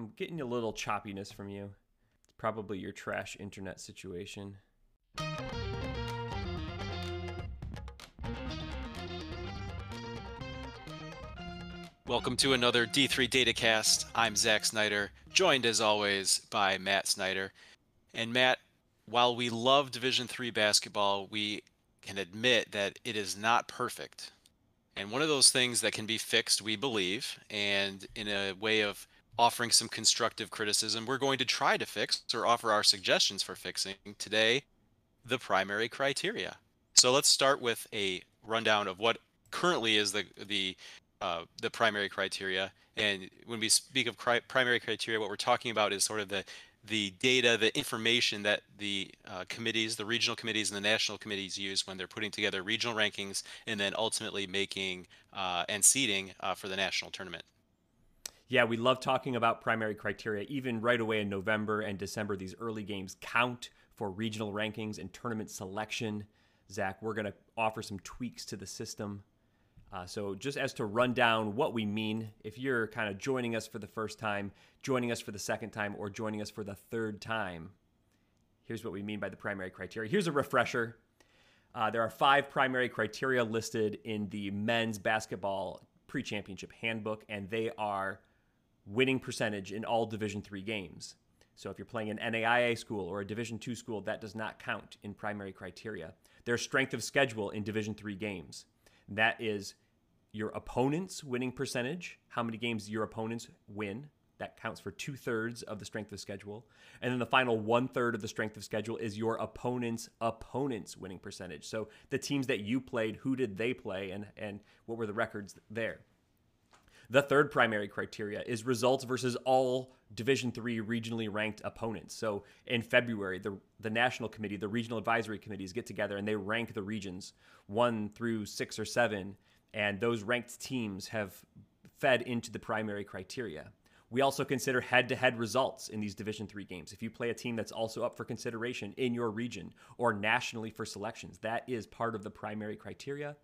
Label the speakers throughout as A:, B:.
A: I'm getting a little choppiness from you. It's probably your trash internet situation.
B: Welcome to another D3 Datacast. I'm Zac Snyder, joined as always by Matt Snyder. And Matt, while we love Division 3 basketball, we can admit that it is not perfect. And one of those things that can be fixed, we believe, and in a way of offering some constructive criticism, we're going to try to fix or offer our suggestions for fixing today the primary criteria. So let's start with a rundown of what currently is the the uh, the primary criteria. And when we speak of cri- primary criteria, what we're talking about is sort of the the data, the information that the uh, committees, the regional committees and the national committees use when they're putting together regional rankings and then ultimately making uh, and seeding uh, for the national tournament.
A: Yeah, we love talking about primary criteria. Even right away in November and December, these early games count for regional rankings and tournament selection. Zac, we're going to offer some tweaks to the system uh, so, just as to run down what we mean, if you're kind of joining us for the first time, joining us for the second time, or joining us for the third time, here's what we mean by the primary criteria. Here's a refresher. Uh, there are five primary criteria listed in the men's basketball pre-championship handbook, and they are winning percentage in all Division three games. So if you're playing an NAIA school or a Division two school, that does not count in primary criteria. There's strength of schedule in Division three games. That is your opponent's winning percentage, how many games your opponents win. That counts for two thirds of the strength of schedule. And then the final one third of the strength of schedule is your opponent's opponent's winning percentage. So the teams that you played, who did they play and, and what were the records there? The third primary criteria is results versus all Division three regionally ranked opponents. So in February, the the national committee, the regional advisory committees get together and they rank the regions one through six or seven, and those ranked teams have fed into the primary criteria. We also consider head-to-head results in these Division 3 games. If you play a team that's also up for consideration in your region or nationally for selections, that is part of the primary criteria.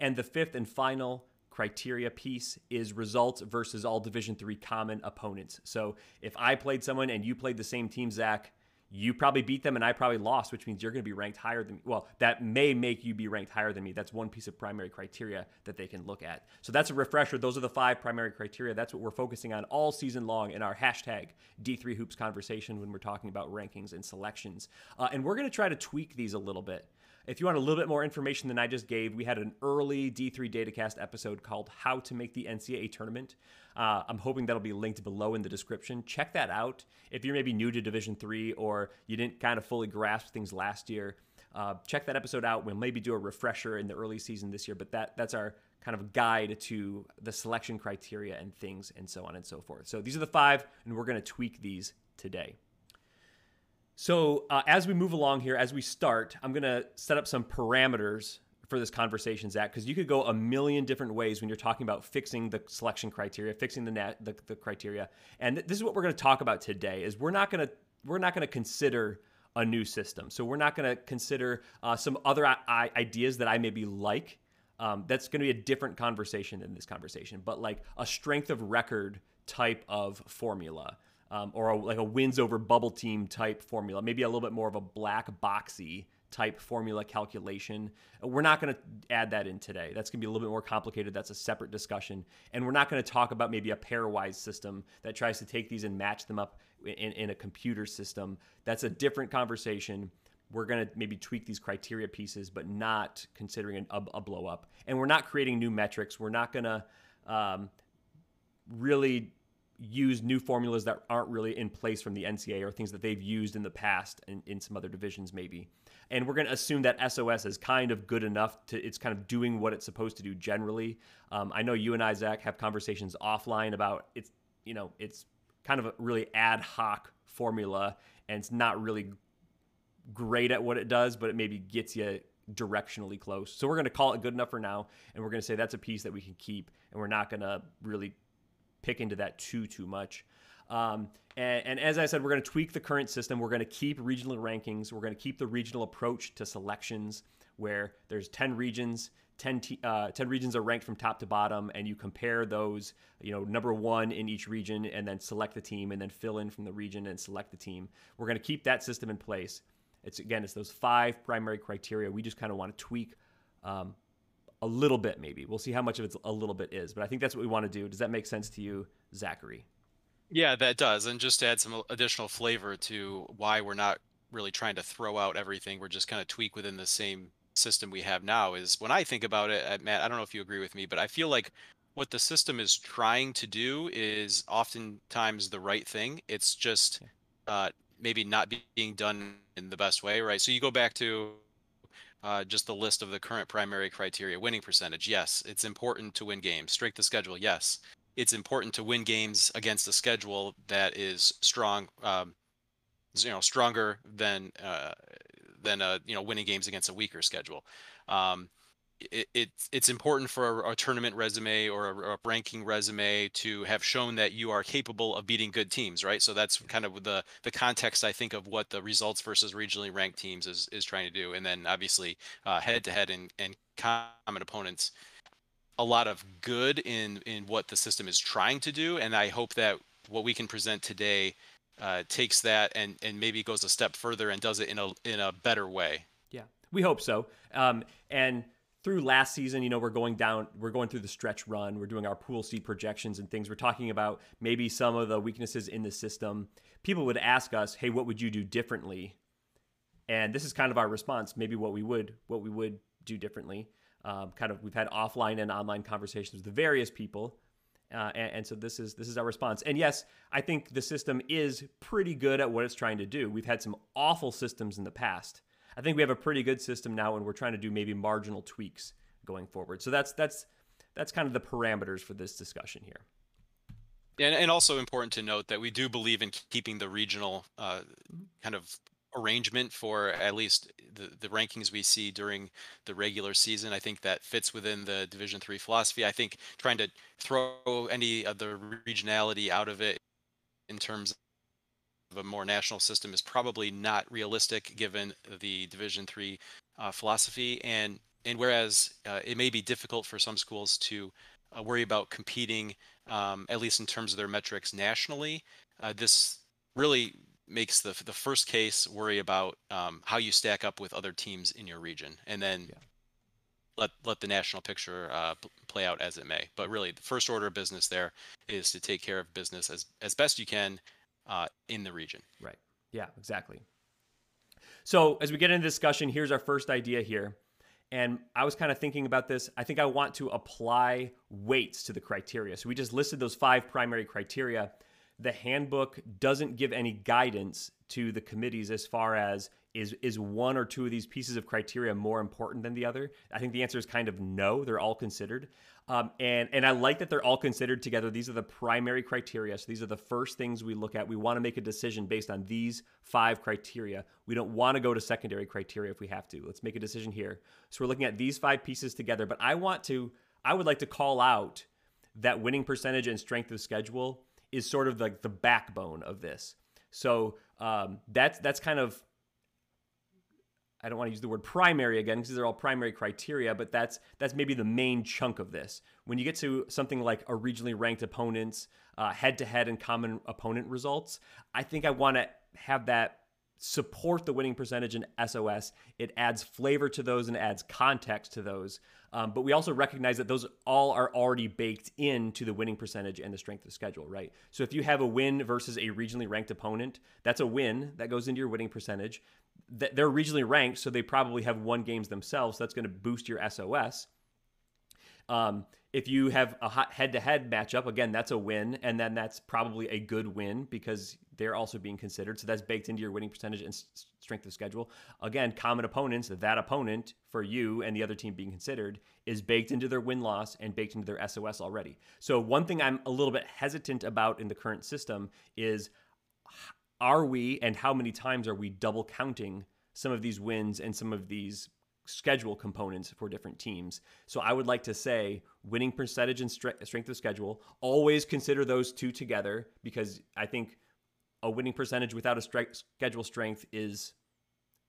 A: And the fifth and final criteria piece is results versus all division three common opponents. So if i played someone and you played the same team zac you probably beat them and i probably lost which means you're going to be ranked higher than me well that may make you be ranked higher than me. That's one piece of primary criteria that they can look at. So that's a refresher. Those are the five primary criteria. That's what we're focusing on all season long in our hashtag d3 hoops conversation when we're talking about rankings and selections. Uh, and we're going to try to tweak these a little bit if you want a little bit more information than I just gave, we had an early D3 Datacast episode called How to Make the NCAA Tournament. Uh, I'm hoping that'll be linked below in the description. Check that out. If you're maybe new to Division Three or you didn't kind of fully grasp things last year, uh, check that episode out. We'll maybe do a refresher in the early season this year, but that that's our kind of guide to the selection criteria and things and so on and so forth. So these are the five, and we're going to tweak these today. So, uh, as we move along here, as we start, I'm going to set up some parameters for this conversation, Zac, because you could go a million different ways when you're talking about fixing the selection criteria, fixing the the, the criteria. And th- this is what we're going to talk about today. Is we're not going to we're not going to consider a new system. So we're not going to consider uh, some other I- ideas that I maybe like. Um, that's going to be a different conversation than this conversation, but like a strength of record type of formula um, or a, like a wins over bubble team type formula, maybe a little bit more of a black boxy type formula calculation. We're not going to add that in today. That's going to be a little bit more complicated. That's a separate discussion. And we're not going to talk about maybe a pairwise system that tries to take these and match them up in, in a computer system. That's a different conversation. We're going to maybe tweak these criteria pieces, but not considering a, a blow up. And we're not creating new metrics. We're not going to um, really use new formulas that aren't really in place from the NCAA or things that they've used in the past in, in some other divisions maybe. And we're going to assume that SOS is kind of good enough to it's kind of doing what it's supposed to do generally. Um, I know you and Isaac have conversations offline about it's you know it's kind of a really ad hoc formula and it's not really great at what it does, but it maybe gets you directionally close. So we're going to call it good enough for now, and we're going to say that's a piece that we can keep, and we're not going to really pick into that too too much. Um, and, and, as I said, we're going to tweak the current system. We're going to keep regional rankings. We're going to keep the regional approach to selections, where there's 10 regions. 10, t- uh, 10 regions are ranked from top to bottom and you compare those you know number one in each region and then select the team and then fill in from the region and select the team we're going to keep that system in place it's again it's those five primary criteria we just kind of want to tweak um, a little bit maybe we'll see how much of it's a little bit is but i think that's what we want to do does that make sense to you zachary
B: yeah that does and just to add some additional flavor to why we're not really trying to throw out everything we're just kind of tweak within the same system we have now is when I think about it, Matt, I don't know if you agree with me, but I feel like what the system is trying to do is oftentimes the right thing. It's just uh, maybe not being done in the best way, right? So you go back to uh, just the list of the current primary criteria winning percentage. Yes, it's important to win games. Strength of schedule. Yes, it's important to win games against a schedule that is strong, um, you know, stronger than uh, than a you know winning games against a weaker schedule. Um, it, it, it's important for a, a tournament resume or a, a, ranking resume to have shown that you are capable of beating good teams, right? So that's kind of the the context I think of what the results versus regionally ranked teams is is trying to do, and then obviously head to head and and common opponents. A lot of good in in what the system is trying to do, and I hope that what we can present today uh, takes that and and maybe goes a step further and does it in a in a better way.
A: Yeah, we hope so. Um, and through last season, you know, we're going down, we're going through the stretch run. We're doing our pool seed projections and things. We're talking about maybe some of the weaknesses in the system. People would ask us, "Hey, what would you do differently?" And this is kind of our response. Maybe what we would what we would do differently. Um, kind of, we've had offline and online conversations with the various people uh, and, and, so this is this is our response. And yes, I think the system is pretty good at what it's trying to do. We've had some awful systems in the past. I think we have a pretty good system now, and we're trying to do maybe marginal tweaks going forward. So that's that's that's kind of the parameters for this discussion here.
B: And, and also important to note that we do believe in keeping the regional uh, kind of arrangement for at least the, the rankings we see during the regular season. I think that fits within the Division Three philosophy. I think trying to throw any of the regionality out of it in terms a more national system is probably not realistic given the Division Three uh, philosophy. And and whereas uh, it may be difficult for some schools to uh, worry about competing, um, at least in terms of their metrics nationally, uh, this really makes the the first case worry about um, how you stack up with other teams in your region, and then yeah. let let the national picture uh, play out as it may. But really, the first order of business there is to take care of business as as best you can uh, in the region.
A: Right. Yeah. Exactly. So as we get into discussion, here's our first idea here. And I was kind of thinking about this. I think I want to apply weights to the criteria. So we just listed those five primary criteria the handbook doesn't give any guidance to the committees as far as is is one or two of these pieces of criteria more important than the other? I think the answer is kind of no. They're all considered, um, and and I like that they're all considered together. These are the primary criteria. So these are the first things we look at. We want to make a decision based on these five criteria. We don't want to go to secondary criteria if we have to. Let's make a decision here. So we're looking at these five pieces together. But I want to. I would like to call out that winning percentage and strength of schedule is sort of like the backbone of this. So um, that's that's kind of I don't want to use the word primary again because they're all primary criteria, but that's that's maybe the main chunk of this. When you get to something like a regionally ranked opponents, head to head and common opponent results, I think I want to have that support the winning percentage in SOS. It adds flavor to those and adds context to those. Um, but we also recognize that those all are already baked into the winning percentage and the strength of schedule, right? So if you have a win versus a regionally ranked opponent, that's a win that goes into your winning percentage. They're regionally ranked, so they probably have won games themselves. So that's going to boost your SOS. Um, if you have a head-to-head matchup, again, that's a win, and then that's probably a good win because they're also being considered. So that's baked into your winning percentage and strength of schedule. Again, common opponents, that opponent for you and the other team being considered is baked into their win loss and baked into their SOS already. So one thing I'm a little bit hesitant about in the current system is are we and how many times are we double counting some of these wins and some of these schedule components for different teams. So I would like to say winning percentage and strength of schedule. Always consider those two together because I think a winning percentage without a schedule strength is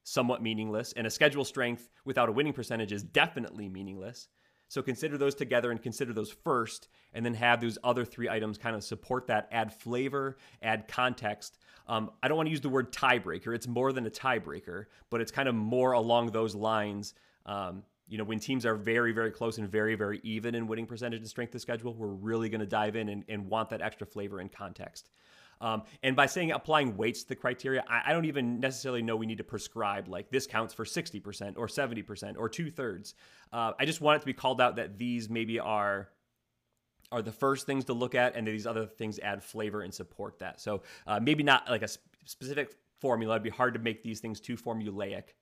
A: somewhat meaningless, and a schedule strength without a winning percentage is definitely meaningless. So consider those together and consider those first, and then have those other three items kind of support that, add flavor, add context. Um, I don't want to use the word tiebreaker. It's more than a tiebreaker, but it's kind of more along those lines. Um, you know, when teams are very, very close and very, very even in winning percentage and strength of schedule, we're really going to dive in and, and want that extra flavor and context. Um, and by saying applying weights to the criteria, I, I, don't even necessarily know we need to prescribe like this counts for 60% or 70% or two thirds. Uh, I just want it to be called out that these maybe are are the first things to look at, and these other things add flavor and support that. So uh, maybe not like a sp- specific formula. It'd be hard to make these things too formulaic,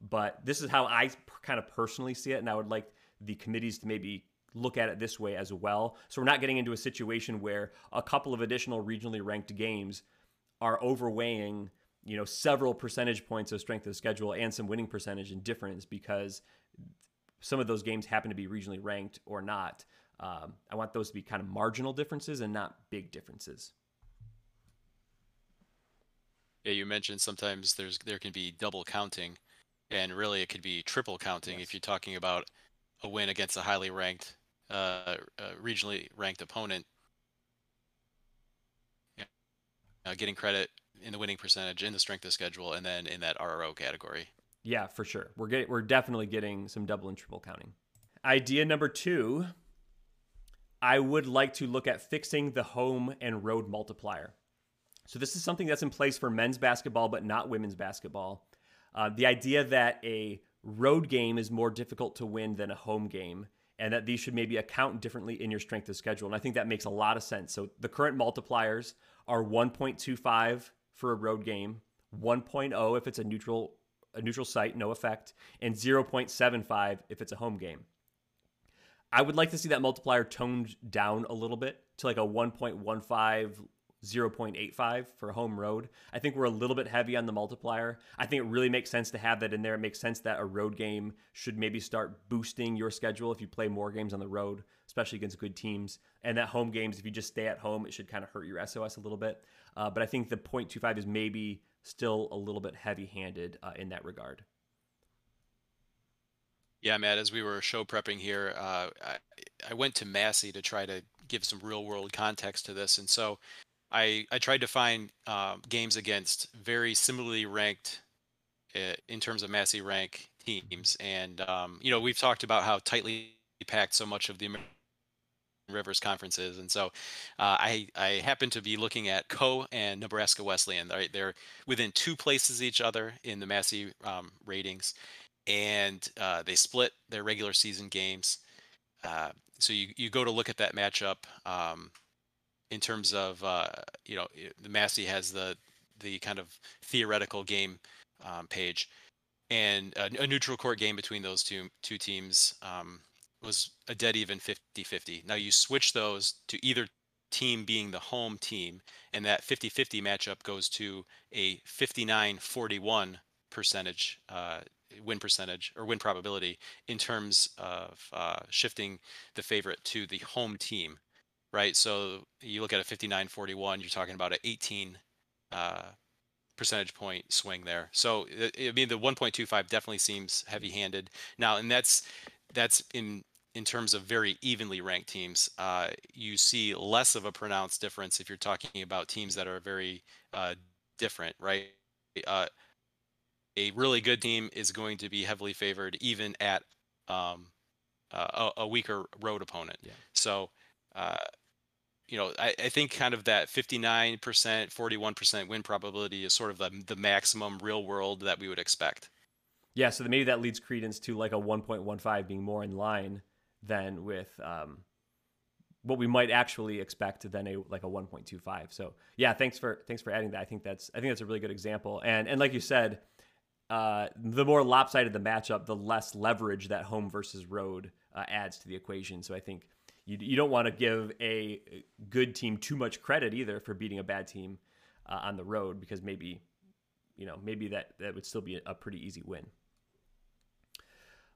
A: but this is how I p- kind of personally see it, and I would like the committees to maybe look at it this way as well. So we're not getting into a situation where a couple of additional regionally ranked games are overweighing, you know, several percentage points of strength of schedule and some winning percentage and difference because some of those games happen to be regionally ranked or not. Um, I want those to be kind of marginal differences and not big differences.
B: Yeah, you mentioned sometimes there's there can be double counting, and really it could be triple counting yes. if you're talking about a win against a highly ranked uh, uh, regionally ranked opponent, uh, getting credit in the winning percentage, in the strength of schedule, and then in that RRO category.
A: Yeah, for sure. We're getting we're definitely getting some double and triple counting. Idea number two. I would like to look at fixing the home and road multiplier. So this is something that's in place for men's basketball, but not women's basketball. Uh, the idea that a road game is more difficult to win than a home game and that these should maybe account differently in your strength of schedule. And I think that makes a lot of sense. So the current multipliers are 1.25 for a road game, 1.0 if it's a neutral a neutral site, no effect, and 0.75 if it's a home game. I would like to see that multiplier toned down a little bit to like a 1.15 0.85 for home road. I think we're a little bit heavy on the multiplier. I think it really makes sense to have that in there. It makes sense that a road game should maybe start boosting your schedule if you play more games on the road, especially against good teams. And that home games, if you just stay at home, it should kind of hurt your SOS a little bit. Uh, but I think the 0.25 is maybe still a little bit heavy handed uh, in that regard.
B: Yeah, Matt, as we were show prepping here, uh, I, I went to Massey to try to give some real world context to this. And so I I tried to find uh, games against very similarly ranked uh, in terms of Massey rank teams, and um, you know we've talked about how tightly packed so much of the American Rivers Conference is, and so uh, I I happen to be looking at Coe and Nebraska Wesleyan. Right, they're within two places each other in the Massey um, ratings, and uh, they split their regular season games. Uh, so you you go to look at that matchup. Um, in terms of uh, you know the Massey has the the kind of theoretical game um, page, and a, a, neutral court game between those two two teams um, was a dead even 50-50. Now you switch those to either team being the home team, and that 50-50 matchup goes to a 59-41 percentage uh, win percentage or win probability in terms of uh, shifting the favorite to the home team right? So you look at a 59-41, you're talking about an 18 uh, percentage point swing there. So I mean, the 1.25 definitely seems heavy-handed now, and that's that's in in terms of very evenly ranked teams. Uh, you see less of a pronounced difference if you're talking about teams that are very uh, different, right? Uh, a really good team is going to be heavily favored even at um, a, a, weaker road opponent. Yeah. So uh, you know, I, I think kind of that 59%, 41% win probability is sort of the, the maximum real world that we would expect.
A: Yeah, so maybe that leads credence to like a 1.15 being more in line than with um, what we might actually expect than a like a 1.25. So yeah, thanks for thanks for adding that. I think that's I think that's a really good example. And and like you said, uh, the more lopsided the matchup, the less leverage that home versus road uh, adds to the equation. So I think you, you don't want to give a good team too much credit either for beating a bad team uh, on the road because maybe you know maybe that that would still be a pretty easy win.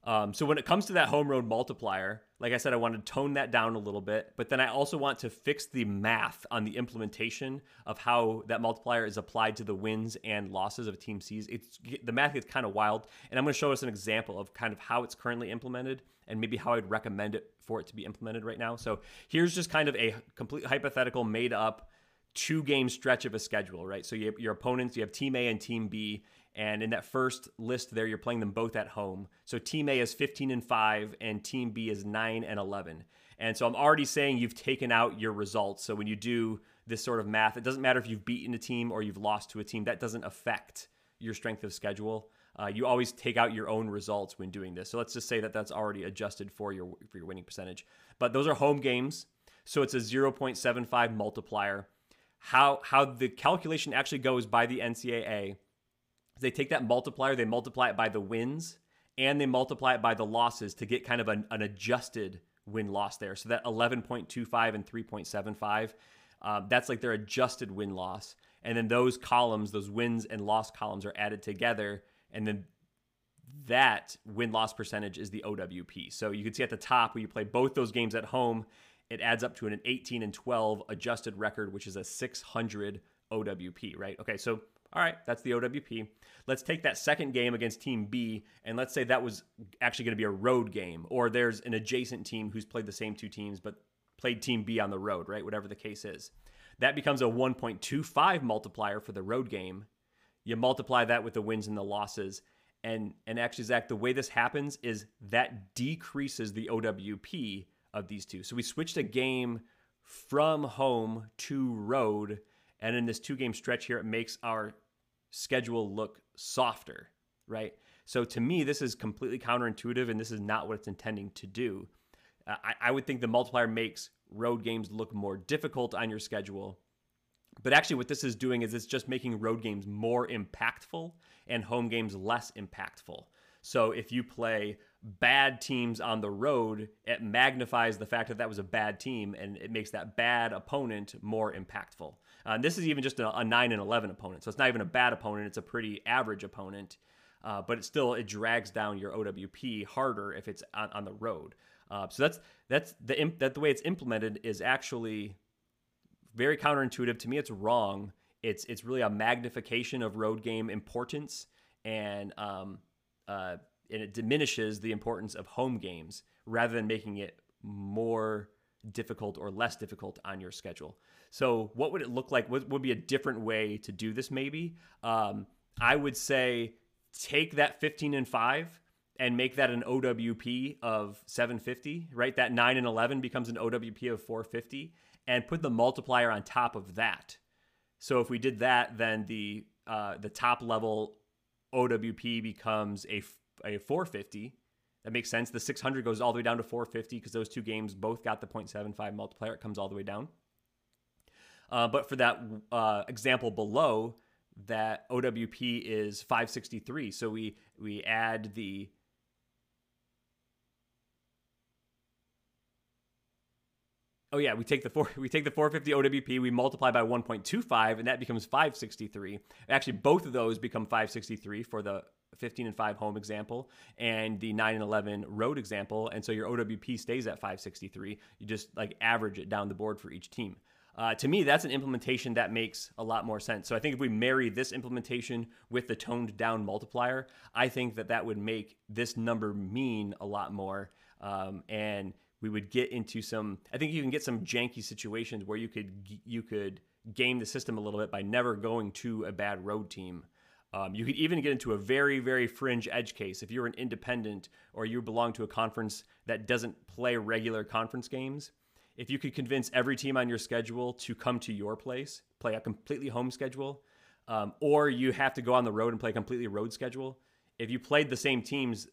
A: Um, so when it comes to that home road multiplier, like I said, I want to tone that down a little bit, but then I also want to fix the math on the implementation of how that multiplier is applied to the wins and losses of team sees. It's the math gets kind of wild, and I'm going to show us an example of kind of how it's currently implemented and maybe how I'd recommend it for it to be implemented right now. So here's just kind of a complete hypothetical, made up two game stretch of a schedule, right? So you your opponents, you have Team A and Team B, and in that first list there, you're playing them both at home. So Team A is 15 and 5, and Team B is 9 and 11. And so I'm already saying you've taken out your results. So when you do this sort of math, it doesn't matter if you've beaten a team or you've lost to a team. That doesn't affect your strength of schedule. Uh, you always take out your own results when doing this. So let's just say that that's already adjusted for your for your winning percentage. But those are home games, so it's a 0.75 multiplier. How how the calculation actually goes by the NCAA they take that multiplier, they multiply it by the wins, and they multiply it by the losses to get kind of an, an adjusted win loss there. So that 11.25 and 3.75, um, that's like their adjusted win loss. And then those columns, those wins and loss columns, are added together. And then that win loss percentage is the OWP. So you can see at the top where you play both those games at home, it adds up to an 18 and 12 adjusted record, which is a 600 OWP, right? Okay, so all right, that's the OWP. Let's take that second game against Team B, and let's say that was actually going to be a road game, or there's an adjacent team who's played the same two teams but played Team B on the road, right? Whatever the case is. That becomes a 1.25 multiplier for the road game. You multiply that with the wins and the losses. And, and actually, Zac, the way this happens is that decreases the OWP of these two. So we switched a game from home to road. And in this two game stretch here, it makes our schedule look softer, right? So to me, this is completely counterintuitive, and this is not what it's intending to do. Uh, I, I would think the multiplier makes road games look more difficult on your schedule. But actually, what this is doing is it's just making road games more impactful and home games less impactful. So if you play bad teams on the road, it magnifies the fact that that was a bad team and it makes that bad opponent more impactful. Uh, this is even just a, a, 9 and 11 opponent. So it's not even a bad opponent, it's a pretty average opponent. Uh, but it still it drags down your OWP harder if it's on, on the road. Uh, so that's that's the imp, that the way it's implemented is actually very counterintuitive. To me, it's wrong. It's it's really a magnification of road game importance, and um, uh, and it diminishes the importance of home games rather than making it more difficult or less difficult on your schedule. So, what would it look like? What would be a different way to do this? Maybe um, I would say take that 15 and five and make that an OWP of 750. Right, that nine and 11 becomes an OWP of 450, and put the multiplier on top of that. So, if we did that, then the uh, the top level OWP becomes a a 450. That makes sense. The 600 goes all the way down to 450 because those two games both got the 0.75 multiplier. It comes all the way down. Uh, but for that uh, example below, that OWP is 563. So we we add the Oh yeah, we take the four we take the 450 OWP, we multiply by 1.25, and that becomes 563. Actually, both of those become 563 for the 15 and 5 home example and the 9 and 11 road example, and so your OWP stays at 563. You just like average it down the board for each team. Uh, to me, that's an implementation that makes a lot more sense. So I think if we marry this implementation with the toned down multiplier, I think that that would make this number mean a lot more. Um, and we would get into some. I think you can get some janky situations where you could you could game the system a little bit by never going to a bad road team. Um, you could even get into a very, very fringe edge case if you're an independent or you belong to a conference that doesn't play regular conference games if you could convince every team on your schedule to come to your place, play a completely home schedule, um, or you have to go on the road and play a completely road schedule, if you played the same teams,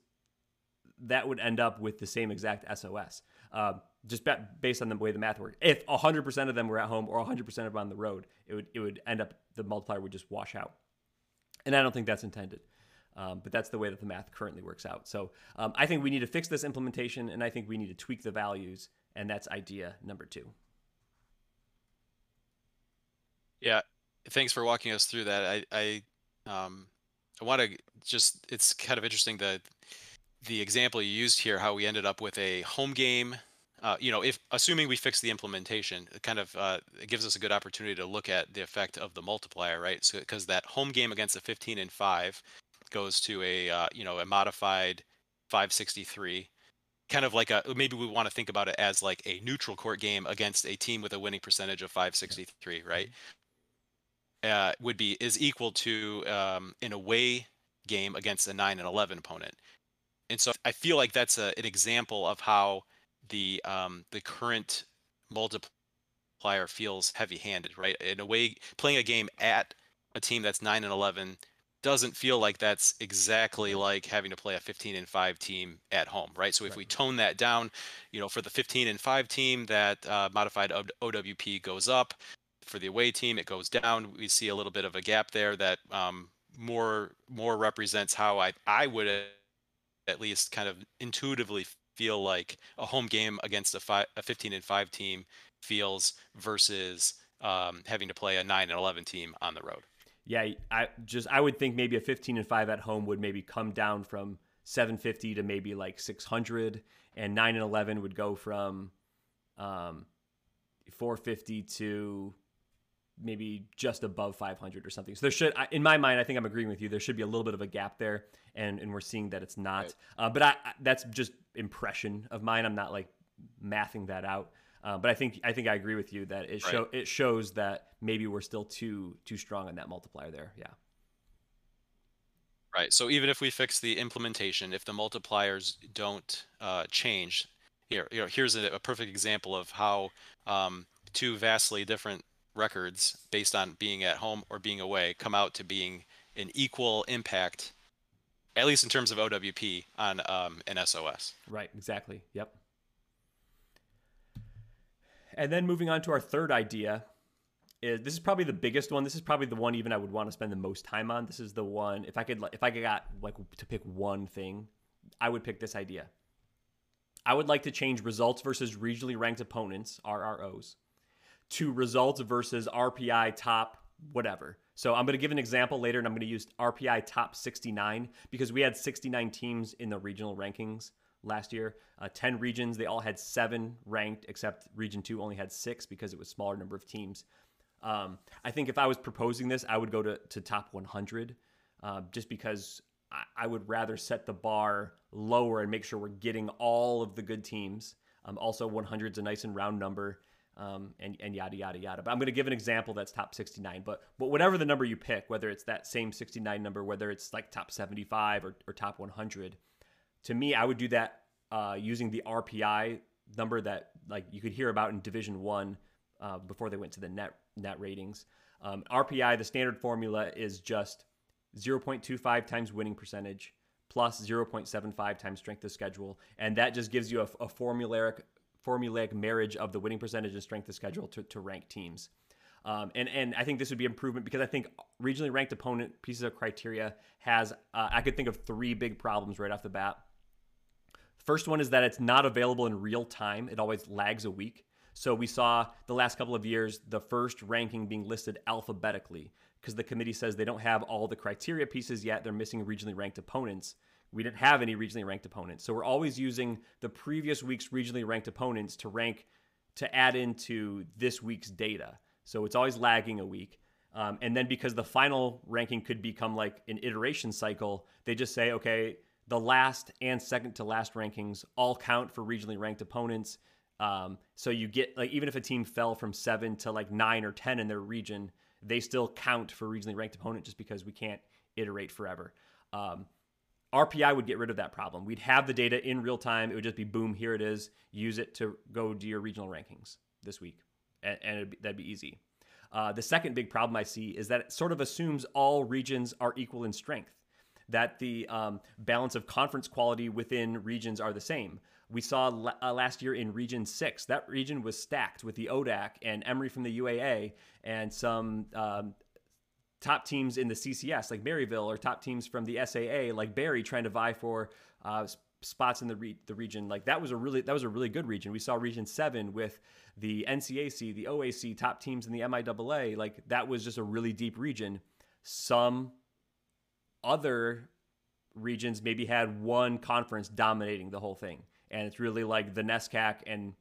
A: that would end up with the same exact SOS. Uh, just based on the way the math works. If 100% of them were at home or 100% of them on the road, it would it would end up the multiplier would just wash out. And I don't think that's intended. Um, but that's the way that the math currently works out. So um, I think we need to fix this implementation, and I think we need to tweak the values and that's idea number two.
B: Yeah, thanks for walking us through that. I I um I want to just it's kind of interesting that the example you used here, how we ended up with a home game uh, you know, if assuming we fix the implementation, it kind of uh, it gives us a good opportunity to look at the effect of the multiplier, right? So because that home game against a 15 and five goes to a uh, you know a modified 563, kind of like a maybe we want to think about it as like a neutral court game against a team with a winning percentage of 563, right? Uh, would be is equal to um, an away game against a 9 and 11 opponent. And so I feel like that's a, an example of how the um, the current multiplier feels heavy-handed, right? In a way, playing a game at a team that's nine and eleven doesn't feel like that's exactly like having to play a 15 and 5 team at home right so if right. we tone that down you know for the 15 and 5 team that uh, modified owp goes up for the away team it goes down we see a little bit of a gap there that um, more more represents how i i would at least kind of intuitively feel like a home game against a, five, a 15 and 5 team feels versus um, having to play a 9 and 11 team on the road.
A: Yeah, I just I would think maybe a 15 and 5 at home would maybe come down from 750 to maybe like 600 and 9 and 11 would go from um, 450 to maybe just above 500 or something. So there should, in my mind, I think I'm agreeing with you. There should be a little bit of a gap there, and and we're seeing that it's not. Right. Uh, but I, that's just impression of mine. I'm not like mathing that out. Uh, but I think I think I agree with you that it show right. it shows that maybe we're still too too strong on that multiplier there. Yeah.
B: Right. So even if we fix the implementation, if the multipliers don't uh, change, here, you know, here's a, a, perfect example of how um, two vastly different records based on being at home or being away come out to being an equal impact, at least in terms of OWP on um, an SOS.
A: Right, exactly. Yep. And then moving on to our third idea is this is probably the biggest one. This is probably the one even I would want to spend the most time on. This is the one if I could if I got like to pick one thing, I would pick this idea. I would like to change results versus regionally ranked opponents, RROs, to results versus RPI top whatever. So I'm going to give an example later and I'm going to use RPI top 69 because we had 69 teams in the regional rankings last year. Uh, 10 regions, they all had seven ranked, except Region 2 only had six because it was smaller number of teams. Um, I think if I was proposing this, I would go to, to top 100 uh, just because I, I, would rather set the bar lower and make sure we're getting all of the good teams. Um, also, 100 is a nice and round number um, and, and yada yada yada. But I'm going to give an example that's top 69. But but whatever the number you pick, whether it's that same 69 number, whether it's like top 75 or, or top 100, to me, I would do that uh, using the RPI number that like you could hear about in Division One uh, before they went to the net net ratings. Um, RPI, the standard formula is just 0.25 times winning percentage plus 0.75 times strength of schedule, and that just gives you a, a formulaic formulaic marriage of the winning percentage and strength of schedule to, to rank teams. Um, and and I think this would be improvement because I think regionally ranked opponent pieces of criteria has uh, I could think of three big problems right off the bat. First one is that it's not available in real time; it always lags a week. So we saw the last couple of years the first ranking being listed alphabetically because the committee says they don't have all the criteria pieces yet; they're missing regionally ranked opponents we didn't have any regionally ranked opponents. So we're always using the previous week's regionally ranked opponents to rank to add into this week's data. So it's always lagging a week. Um, and then because the final ranking could become like an iteration cycle, they just say, okay, the last and second to last rankings all count for regionally ranked opponents. Um, so you get like even if a team fell from seven to like nine or ten in their region, they still count for regionally ranked opponent just because we can't iterate forever. Um, RPI would get rid of that problem. We'd have the data in real time. It would just be boom, here it is. Use it to go do your regional rankings this week, and, and be, that'd be easy. Uh, the second big problem I see is that it sort of assumes all regions are equal in strength, that the um, balance of conference quality within regions are the same. We saw l- uh, last year in Region 6, that region was stacked with the ODAC and Emory from the UAA and some um, top teams in the CCS like Maryville or top teams from the SAA like Berry trying to vie for uh, spots in the re- the region. Like that was a really that was a really good region. We saw Region Seven with the NCAC, the OAC, top teams in the MIAA. Like that was just a really deep region. Some other regions maybe had one conference dominating the whole thing. And it's really like the NESCAC and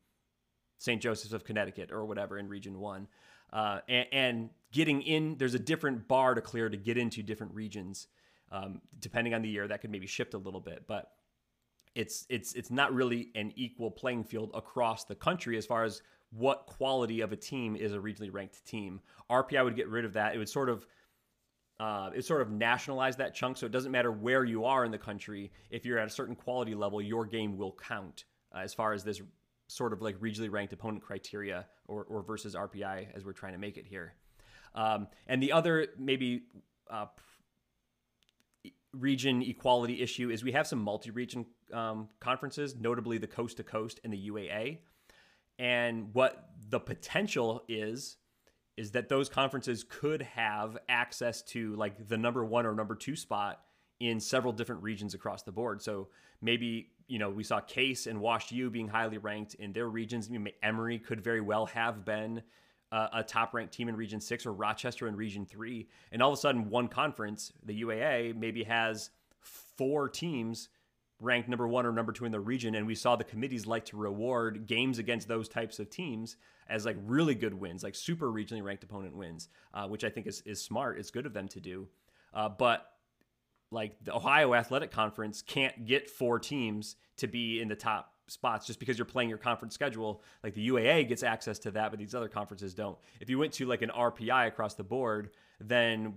A: St. Joseph's of Connecticut or whatever in Region 1. Uh, and, and, getting in, there's a different bar to clear to get into different regions. Um, depending on the year, that could maybe shift a little bit. But it's it's it's not really an equal playing field across the country as far as what quality of a team is a regionally ranked team. RPI would get rid of that. It would sort of uh, it sort of nationalize that chunk, so it doesn't matter where you are in the country. If you're at a certain quality level, your game will count uh, as far as this sort of like regionally ranked opponent criteria or, or versus RPI as we're trying to make it here. Um, and the other maybe uh, region equality issue is we have some multi-region um, conferences, notably the Coast to Coast and the UAA. And what the potential is is that those conferences could have access to like the number one or number two spot in several different regions across the board. So maybe you know we saw Case and Wash U being highly ranked in their regions. Emory could very well have been uh, a top ranked team in Region Six or Rochester in Region Three, and all of a sudden one conference, the UAA, maybe has four teams ranked number one or number two in the region. And we saw the committees like to reward games against those types of teams as like really good wins, like super regionally ranked opponent wins, uh, which I think is, is smart. It's good of them to do. Uh, but like the Ohio Athletic Conference can't get four teams to be in the top spots just because you're playing your conference schedule. Like the UAA gets access to that, but these other conferences don't. If you went to like an RPI across the board, then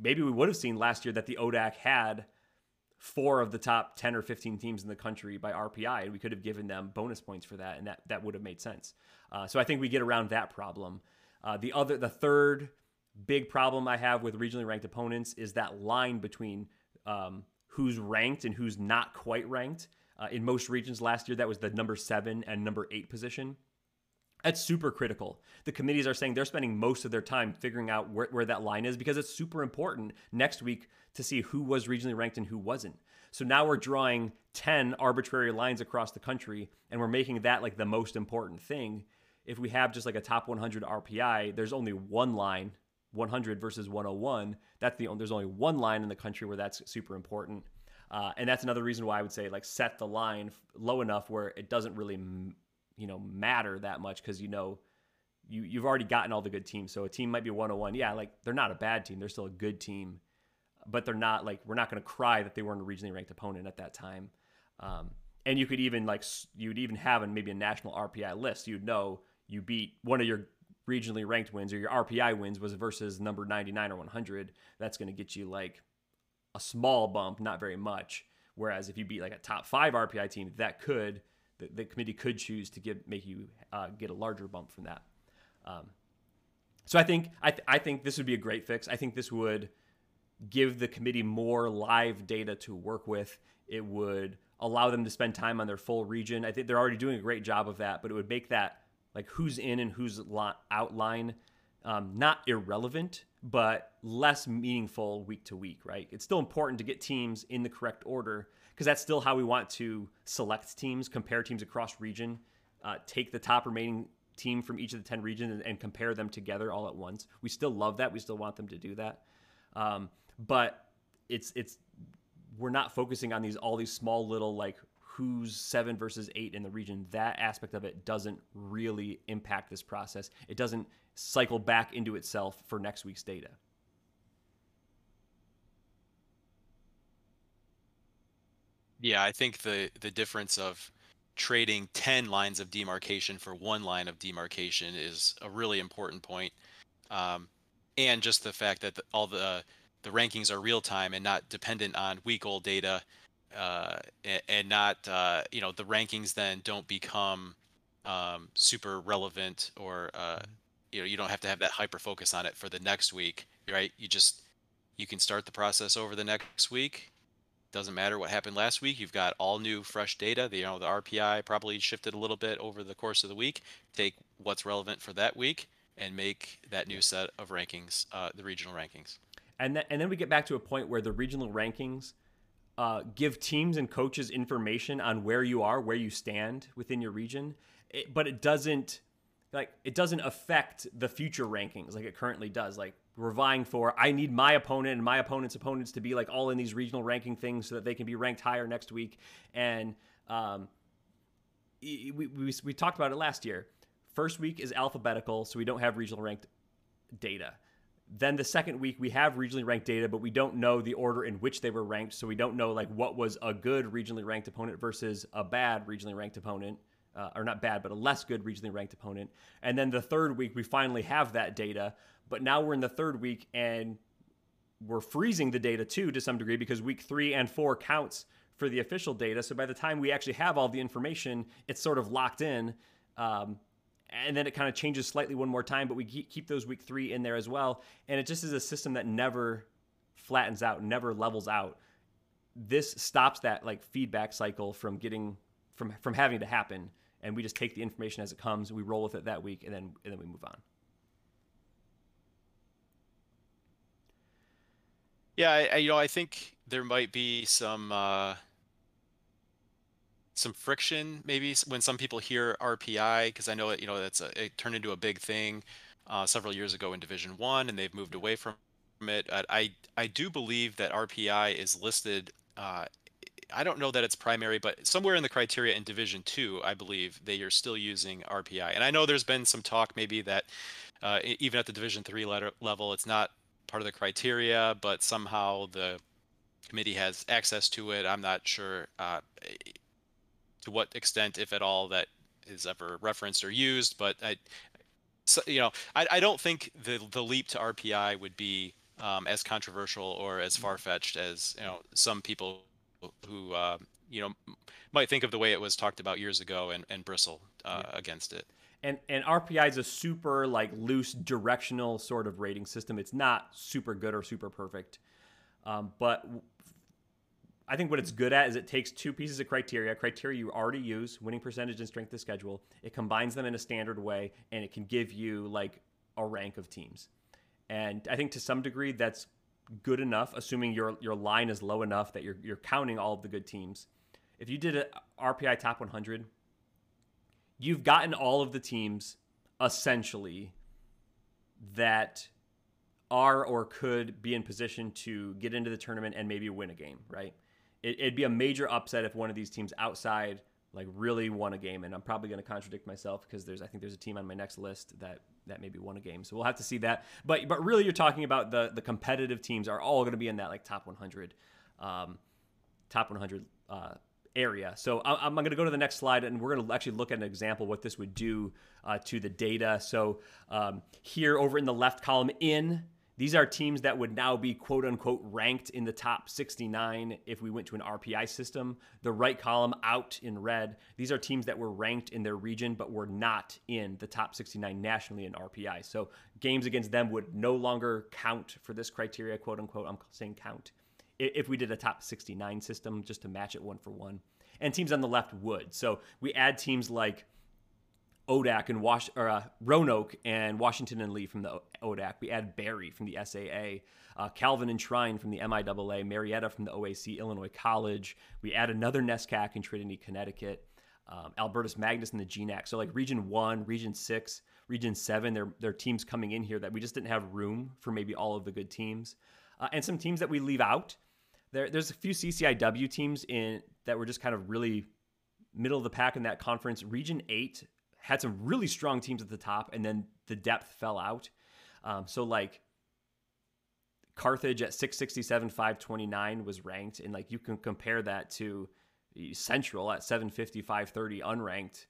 A: maybe we would have seen last year that the ODAC had four of the top 10 or 15 teams in the country by RPI, and we could have given them bonus points for that, and that, that would have made sense. Uh, so I think we get around that problem. Uh, the other, the third big problem I have with regionally ranked opponents is that line between um, who's ranked and who's not quite ranked. Uh, in most regions last year, that was the number seven and number eight position. That's super critical. The committees are saying they're spending most of their time figuring out where, where, that line is because it's super important next week to see who was regionally ranked and who wasn't. So now we're drawing 10 arbitrary lines across the country and we're making that like the most important thing. If we have just like a top 100 RPI, there's only one line, 100 versus 101. That's the there's only one line in the country where that's super important. Uh, and that's another reason why I would say like set the line low enough where it doesn't really you know matter that much because you know you you've already gotten all the good teams. So a team might be 101. Yeah, like they're not a bad team. They're still a good team, but they're not like we're not going to cry that they weren't a regionally ranked opponent at that time. Um, and you could even like you'd even have maybe a national RPI list. You'd know you beat one of your regionally ranked wins or your RPI wins was versus number 99 or 100. That's going to get you like a small bump, not very much. Whereas if you beat like a top five RPI team, that could the, the committee could choose to give make you uh, get a larger bump from that. Um, so I think I, th- I think this would be a great fix. I think this would give the committee more live data to work with. It would allow them to spend time on their full region. I think they're already doing a great job of that, but it would make that like who's in and who's outline um, not irrelevant, but less meaningful week to week. Right? It's still important to get teams in the correct order, because that's still how we want to select teams, compare teams across region, uh, take the top remaining team from each of the 10 regions and, and, compare them together all at once. We still love that. We still want them to do that. Um, but it's, it's, we're not focusing on these, all these small little, like who's seven versus eight in the region. That aspect of it doesn't really impact this process. It doesn't cycle back into itself for next week's data.
B: Yeah, I think the the difference of trading 10 lines of demarcation for one line of demarcation is a really important point. Um, and just the fact that the, all the the rankings are real time and not dependent on week old data uh, and, and, not uh, you know the rankings then don't become um, super relevant or uh, you know you don't have to have that hyper focus on it for the next week right you just you can start the process over the next week doesn't matter what happened last week. You've got all new, fresh data. The, you know, the RPI probably shifted a little bit over the course of the week. Take what's relevant for that week and make that new set of rankings, uh, the regional rankings.
A: And then, and then we get back to a point where the regional rankings uh, give teams and coaches information on where you are, where you stand within your region, it, but it doesn't like it doesn't affect the future rankings like it currently does. Like we're vying for. I need my opponent and my opponent's opponents to be like all in these regional ranking things so that they can be ranked higher next week. And um, we, we, we talked about it last year. First week is alphabetical, so we don't have regional ranked data. Then the second week we have regionally ranked data, but we don't know the order in which they were ranked, so we don't know like what was a good regionally ranked opponent versus a bad regionally ranked opponent. Uh, or not bad, but a less good regionally ranked opponent. And then the third week, we finally have that data, but now we're in the third week and we're freezing the data too to some degree because week three and four counts for the official data. So by the time we actually have all the information, it's sort of locked in. Um, and then it kind of changes slightly one more time, but we keep those week three in there as well. And it just is a system that never flattens out, never levels out. This stops that like feedback cycle from getting from from having to happen, and we just take the information as it comes. We roll with it that week, and then and then we move on.
B: Yeah, I, you know, I think there might be some uh, some friction maybe when some people hear RPI because I know it, you know, that's a, it turned into a big thing uh, several years ago in Division One, and they've moved away from it. I I do believe that RPI is listed. Uh, I don't know that it's primary, but somewhere in the criteria in Division Two, I believe they are still using RPI. And I know there's been some talk maybe that uh, even at the Division Three level, it's not part of the criteria, but somehow the committee has access to it. I'm not sure uh, to what extent, if at all, that is ever referenced or used. But I, so, you know, I, I don't think the the leap to RPI would be um, as controversial or as far fetched as you know some people who uh, you know might think of the way it was talked about years ago and, and bristle uh, yeah. against it
A: and and RPI is a super like loose directional sort of rating system. It's not super good or super perfect, um, but I think what it's good at is it takes two pieces of criteria, criteria you already use, winning percentage and strength of schedule. It combines them in a standard way, and it can give you like a rank of teams. And I think to some degree that's good enough, assuming your your line is low enough that you're you're counting all of the good teams. If you did a RPI top 100 you've gotten all of the teams essentially that are or could be in position to get into the tournament and maybe win a game, right? It, would be a major upset if one of these teams outside like really won a game, and I'm probably going to contradict myself because there's I think there's a team on my next list that that maybe won a game, so we'll have to see that. But but really, you're talking about the the competitive teams are all going to be in that like top 100, um, top 100 uh, area. So I'm going to go to the next slide and we're going to actually look at an example what this would do uh, to the data. So um, here over in the left column in, these are teams that would now be quote unquote ranked in the top 69 if we went to an RPI system. The right column out in red, these are teams that were ranked in their region but were not in the top 69 nationally in RPI. So games against them would no longer count for this criteria, quote unquote. I'm saying count if we did a top 69 system just to match it one for one. And teams on the left would. So we add teams like ODAC and Wash, or, uh, Roanoke and Washington and Lee from the ODAC. We add Berry from the SAA, uh, Calvin and Trine from the MIAA, Marietta from the OAC, Illinois College. We add another NESCAC in Trinity, Connecticut. Um, Albertus Magnus and the GNAC. So like Region One, Region Six, Region Seven, there there are teams coming in here that we just didn't have room for maybe all of the good teams, uh, and some teams that we leave out there, there's a few CCIW teams in that were just kind of really middle of the pack in that conference. Region eight had some really strong teams at the top, and then the depth fell out. Um, so like Carthage at 667, 529 was ranked, and like you can compare that to Central at 750, 530 unranked.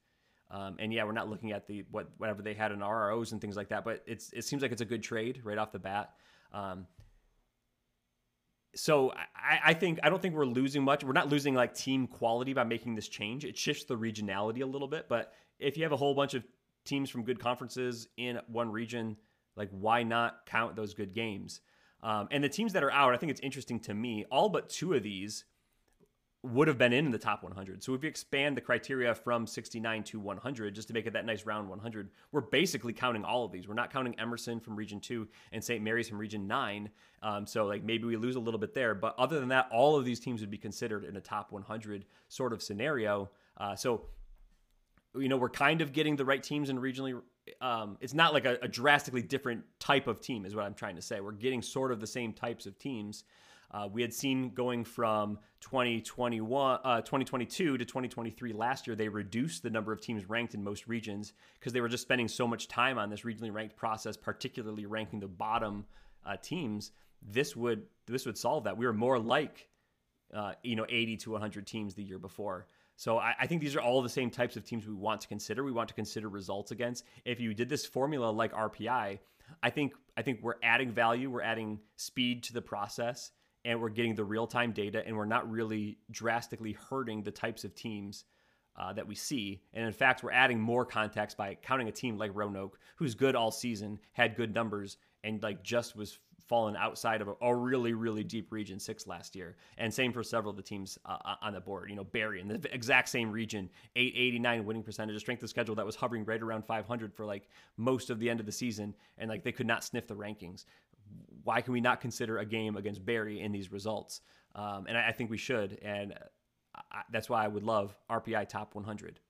A: Um, and yeah, we're not looking at the what whatever they had in RROs and things like that, but it's it seems like it's a good trade right off the bat. Um, so I, I, think I don't think we're losing much. We're not losing like team quality by making this change. It shifts the regionality a little bit, but if you have a whole bunch of teams from good conferences in one region, like why not count those good games? Um, and the teams that are out, I think it's interesting to me. All but two of these would have been in the top 100. So if you expand the criteria from 69 to 100, just to make it that nice round 100, we're basically counting all of these. We're not counting Emerson from Region 2 and St. Mary's from Region 9. Um, so like maybe we lose a little bit there, but other than that, all of these teams would be considered in a top 100 sort of scenario. Uh, so you know we're kind of getting the right teams in regionally um, it's not like a, a, drastically different type of team, is what I'm trying to say. We're getting sort of the same types of teams. Uh, we had seen going from 2021, uh, 2022 to 2023 last year, they reduced the number of teams ranked in most regions because they were just spending so much time on this regionally ranked process, particularly ranking the bottom uh, teams. This would this would solve that. We were more like uh, you know 80 to 100 teams the year before. So I, I, think these are all the same types of teams we want to consider. We want to consider results against. If you did this formula like RPI, I think I think we're adding value, we're adding speed to the process, and we're getting the real time data, and we're not really drastically hurting the types of teams uh, that we see. And in fact, we're adding more context by counting a team like Roanoke, who's good all season, had good numbers, and like just was fallen outside of a, a, really, really deep region six last year. And same for several of the teams uh, uh on the board. You know, Berry in the exact same region, 889 winning percentage, a strength of schedule that was hovering right around 500 for like most of the end of the season. And like they could not sniff the rankings. Why can we not consider a game against Berry in these results? Um, and I, I, think we should. And I, that's why I would love RPI top 100.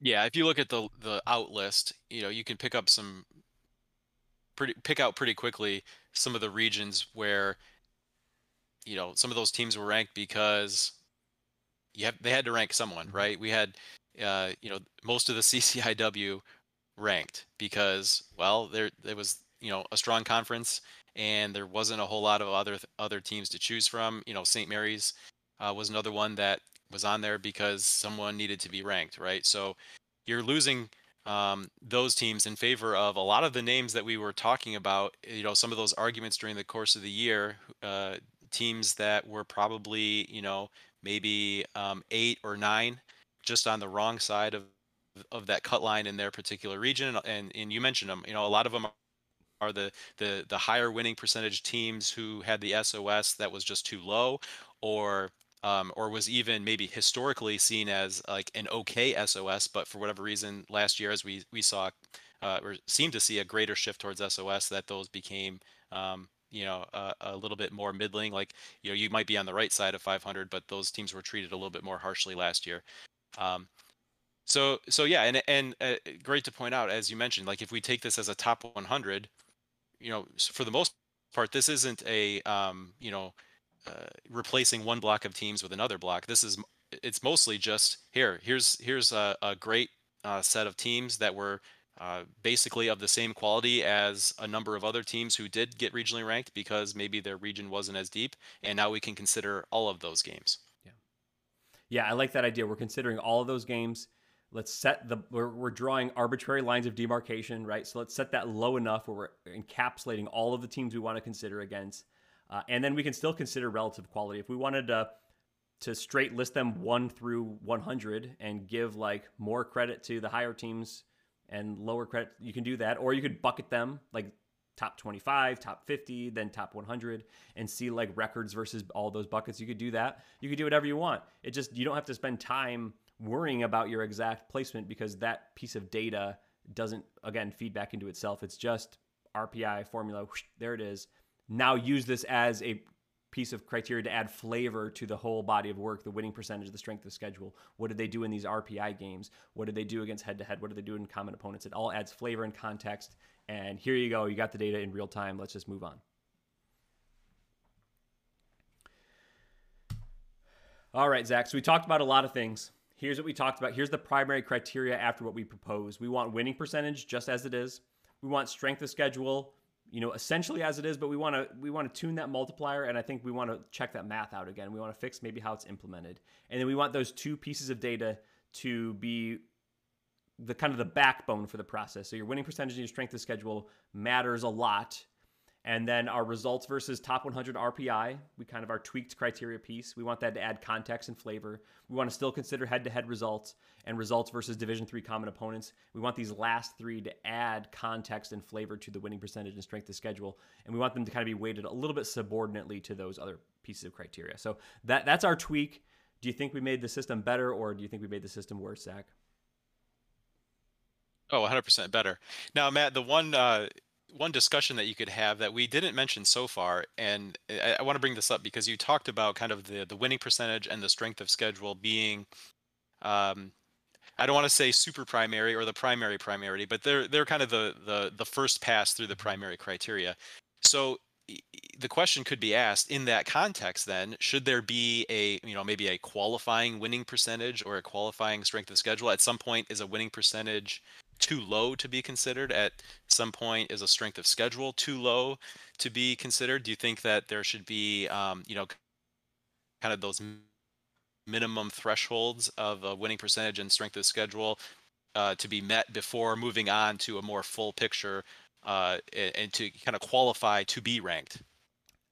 B: Yeah, if you look at the the out list, you know, you can pick up some pretty pick out pretty quickly some of the regions where you know some of those teams were ranked because you have they had to rank someone, mm-hmm. right? We had uh, you know most of the CCIW ranked because well there there was you know a strong conference and there wasn't a whole lot of other other teams to choose from. You know St. Mary's uh, was another one that was on there because someone needed to be ranked, right? So you're losing um, those teams in favor of a lot of the names that we were talking about. You know, some of those arguments during the course of the year, uh, teams that were probably you know maybe um, eight or nine, just on the wrong side of of that cut line in their particular region. And and you mentioned them. You know, a lot of them are the the the higher winning percentage teams who had the SOS that was just too low, or um, or was even maybe historically seen as like an okay SOS, but for whatever reason last year, as we we saw uh, or seemed to see a greater shift towards SOS, that those became um, you know a little bit more middling. Like you know you might be on the right side of 500, but those teams were treated a little bit more harshly last year. Um, so so yeah, and and uh, great to point out as you mentioned, like if we take this as a top 100, you know for the most part, this isn't a um, you know uh, replacing one block of teams with another block. This is it's mostly just here. Here's here's a, a great uh, set of teams that were uh, basically of the same quality as a number of other teams who did get regionally ranked because maybe their region wasn't as deep, and now we can consider all of those games.
A: Yeah, yeah, I like that idea. We're considering all of those games. Let's set the we're, we're drawing arbitrary lines of demarcation, right? So let's set that low enough where we're encapsulating all of the teams we want to consider against uh, and then we can still consider relative quality. If we wanted to, to straight list them 1 through 100 and give like more credit to the higher teams and lower credit, you can do that. Or you could bucket them like top 25, top 50, then top 100 and see like records versus all those buckets. You could do that. You could do whatever you want. It just, you don't have to spend time worrying about your exact placement because that piece of data doesn't, again, feed back into itself. It's just RPI formula. Whoosh, there it is. Now use this as a piece of criteria to add flavor to the whole body of work the winning percentage the strength of schedule. What did they do in these rpi games? What did they do against head to head? What did they do in common opponents? It all adds flavor and context. And here you go. You got the data in real time. Let's just move on. All right zac. So we talked about a lot of things here's what we talked about here's the primary criteria after what we propose we want winning percentage just as it is we want strength of schedule you know, essentially as it is, but we want to we want to tune that multiplier, and I think we want to check that math out again. We want to fix maybe how it's implemented, and then we want those two pieces of data to be the kind of the backbone for the process. So your winning percentage and your strength of schedule matters a lot and then our results versus top 100 RPI, we kind of our tweaked criteria piece. We want that to add context and flavor. We want to still consider head-to-head results and results versus Division three common opponents. We want these last three to add context and flavor to the winning percentage and strength of schedule, and we want them to kind of be weighted a little bit subordinately to those other pieces of criteria. So that that's our tweak. Do you think we made the system better, or do you think we made the system worse, Zac?
B: Oh, 100% better. Now, Matt, the one uh, one discussion that you could have that we didn't mention so far, and I, I want to bring this up because you talked about kind of the the winning percentage and the strength of schedule being, um, I don't want to say super primary or the primary primarity, but they're they're kind of the the the first pass through the primary criteria. So the question could be asked in that context then should there be a you know maybe a qualifying winning percentage or a qualifying strength of schedule at some point is a winning percentage too low to be considered at some point is a strength of schedule too low to be considered do you think that there should be um, you know kind of those minimum thresholds of a winning percentage and strength of schedule uh, to be met before moving on to a more full picture uh, and to kind of qualify to be ranked?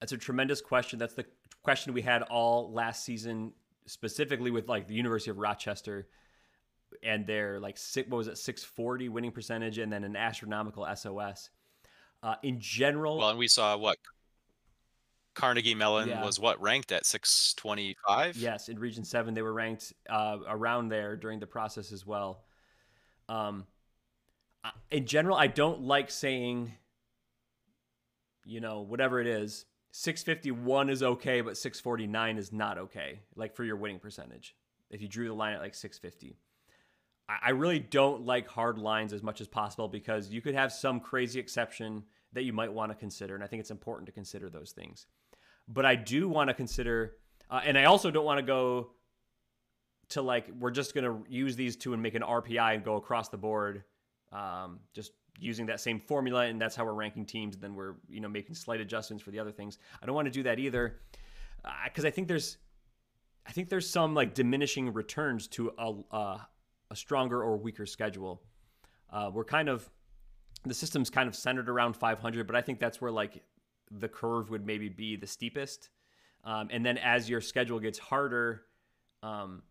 A: That's a tremendous question. That's the question we had all last season, specifically with like the University of Rochester and their like six, what was it 640 winning percentage and then an astronomical SOS. Uh, in general,
B: well, and we saw what Carnegie Mellon yeah. was what ranked at 625.
A: Yes, in Region Seven they were ranked uh, around there during the process as well. Um, in general, I don't like saying, you know, whatever it is. 651 is okay, but 649 is not okay. Like for your winning percentage, if you drew the line at like 650. I really don't like hard lines as much as possible because you could have some crazy exception that you might want to consider. And I think it's important to consider those things. But I do want to consider, uh, and I also don't want to go to like, we're just going to use these two and make an RPI and go across the board, um, just using that same formula. And that's how we're ranking teams. And then we're, you know, making slight adjustments for the other things. I don't want to do that either because uh, I think there's, I think there's some like diminishing returns to a, uh, a stronger or weaker schedule. Uh, we're kind of the system's kind of centered around 500, but I think that's where like the curve would maybe be the steepest. Um, and then as your schedule gets harder, um,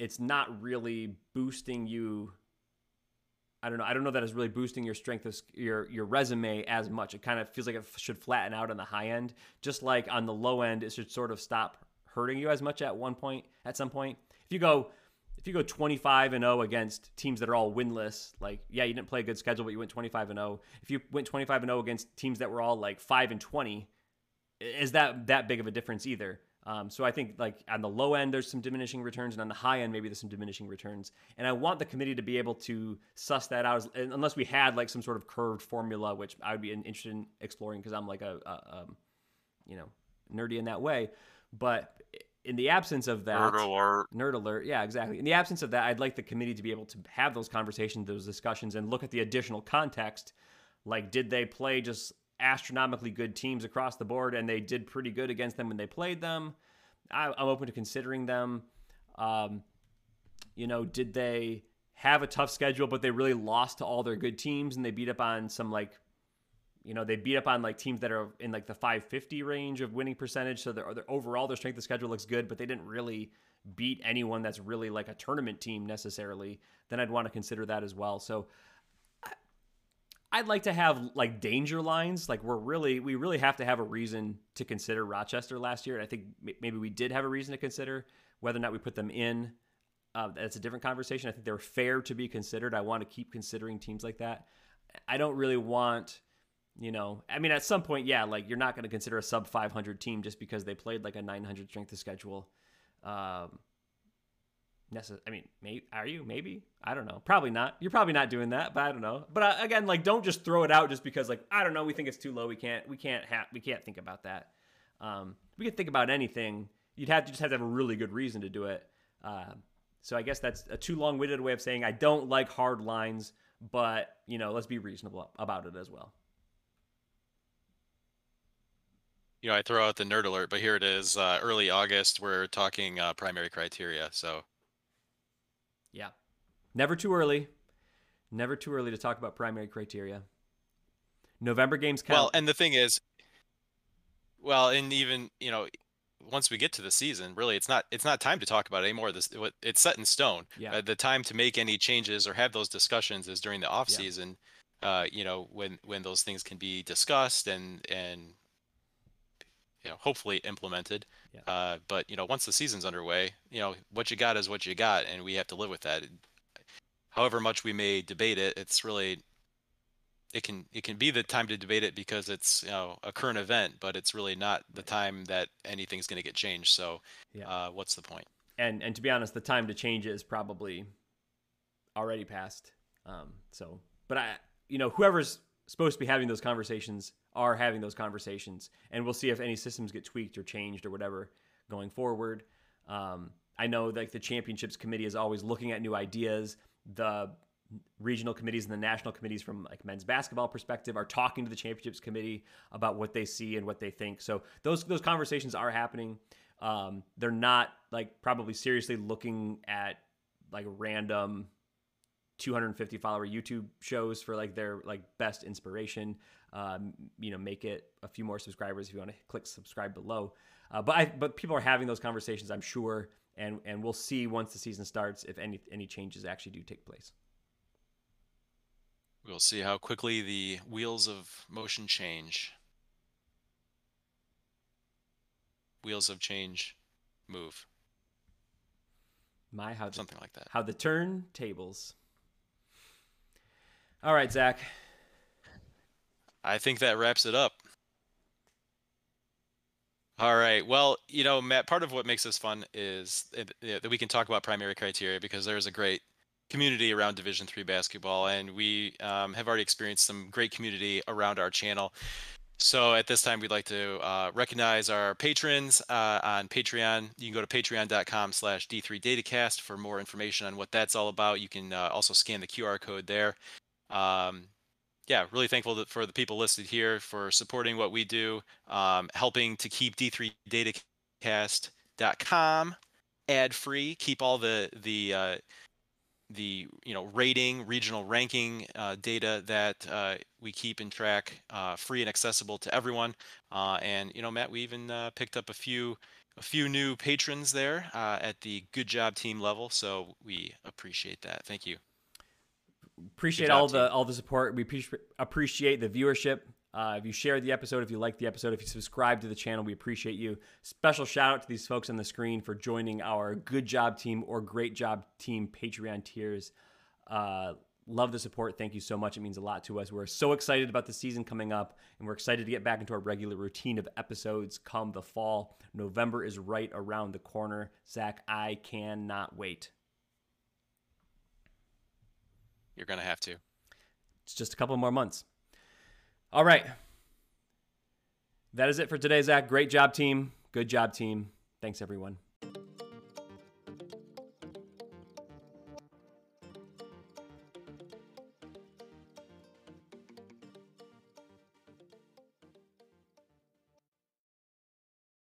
A: it's not really boosting you. I don't know. I don't know that it's really boosting your strength of your your resume as much. It kind of feels like it should flatten out on the high end, just like on the low end, it should sort of stop hurting you as much at one point. At some point, if you go if you go 25 and 0 against teams that are all winless, like yeah, you didn't play a good schedule, but you went 25 and 0. If you went 25 and 0 against teams that were all like 5 and 20, is that that big of a difference either? Um, so I think like on the low end there's some diminishing returns, and on the high end maybe there's some diminishing returns. And I want the committee to be able to suss that out, unless we had like some sort of curved formula, which I would be interested in exploring because I'm like a, a um, you know nerdy in that way. But in the absence of that
B: nerd alert.
A: Nerd alert. Yeah exactly. In the absence of that i'd like the committee to be able to have those conversations those discussions and look at the additional context. Like did they play just astronomically good teams across the board and they did pretty good against them when they played them? I, am open to considering them. Um, you know did they have a tough schedule but they really lost to all their good teams and they beat up on some like you know, they beat up on like teams that are in like the 550 range of winning percentage. So they're, overall their strength of schedule looks good, but they didn't really beat anyone that's really like a tournament team necessarily. Then I'd want to consider that as well. So I'd like to have like danger lines. Like we're really, we really have to have a reason to consider Rochester last year. And I think maybe we did have a reason to consider whether or not we put them in. Uh, that's a different conversation. I think they're fair to be considered. I want to keep considering teams like that. I don't really want you know, I mean, at some point, yeah, like you're not going to consider a sub 500 team just because they played like a 900 strength of schedule. Um, necess- I mean, may- are you? Maybe. I don't know. Probably not. You're probably not doing that, but I don't know. But uh, again, like, don't just throw it out just because, like, I don't know. We think it's too low. We can't. We can't have. We can't think about that. Um, we can think about anything. You'd have to just have to have a really good reason to do it. Uh, so I guess that's a too long-winded way of saying I don't like hard lines, but you know, let's be reasonable about it as well.
B: You know, I throw out the nerd alert, but here it is, uh, early August. We're talking uh, primary criteria. So,
A: yeah, never too early. Never too early to talk about primary criteria. November games count.
B: Well, and the thing is, well, and even you know, once we get to the season, really, it's not it's not time to talk about it anymore. This What it's set in stone. Yeah. Uh, the time to make any changes or have those discussions is during the off yeah. season. Uh, you know, when when those things can be discussed and and you know hopefully implemented. Yeah. Uh, but you know once the season's underway, you know what you got is what you got, and we have to live with that. However much we may debate it, it's really it can it can be the time to debate it because it's you know a current event, but it's really not the time that anything's going to get changed. So, yeah. uh, what's the point?
A: And and to be honest, the time to change it is probably already passed. Um, so, but I, you know, whoever's supposed to be having those conversations are having those conversations, and we'll see if any systems get tweaked or changed or whatever going forward. Um, I know like the championships committee is always looking at new ideas. The regional committees and the national committees from like men's basketball perspective are talking to the championships committee about what they see and what they think. So those those conversations are happening. Um, they're not like probably seriously looking at like random 250 follower YouTube shows for like their like best inspiration. Um, you know, make it a few more subscribers if you want to click subscribe below. Uh, but I, but people are having those conversations, I'm sure, and and we'll see once the season starts if any any changes actually do take place.
B: We'll see how quickly the wheels of motion change. Wheels of change move.
A: My how the,
B: something like that.
A: How the turntables. All right, Zac.
B: I think that wraps it up. All right. Well, you know, Matt, part of what makes this fun is that we can talk about primary criteria because there's a great community around Division three basketball, and we um, have already experienced some great community around our channel. So at this time, we'd like to uh, recognize our patrons uh, on Patreon. You can go to patreon.com slash D3Datacast for more information on what that's all about. You can uh, also scan the QR code there. Um, yeah, really thankful for the people listed here for supporting what we do, um, helping to keep D3Datacast.com ad free, keep all the the uh, the you know rating, regional ranking uh, data that uh, we keep in track uh, free and accessible to everyone. Uh, and you know, Matt, we even uh, picked up a few a few new patrons there at the Good Job Team level, so we appreciate that. Thank you
A: appreciate all the all the support. We appreciate the viewership. Uh, if you share the episode, if you like the episode, if you subscribe to the channel, we appreciate you. Special shout out to these folks on the screen for joining our Good Job Team or Great Job Team Patreon tiers. Uh, love the support. Thank you so much. It means a lot to us. We're so excited about the season coming up, and we're excited to get back into our regular routine of episodes come the fall. November is right around the corner. Zac, I cannot wait.
B: You're going to have to.
A: It's just a couple more months. All right. That is it for today, Zac. Great job, team. Good job, team. Thanks, everyone.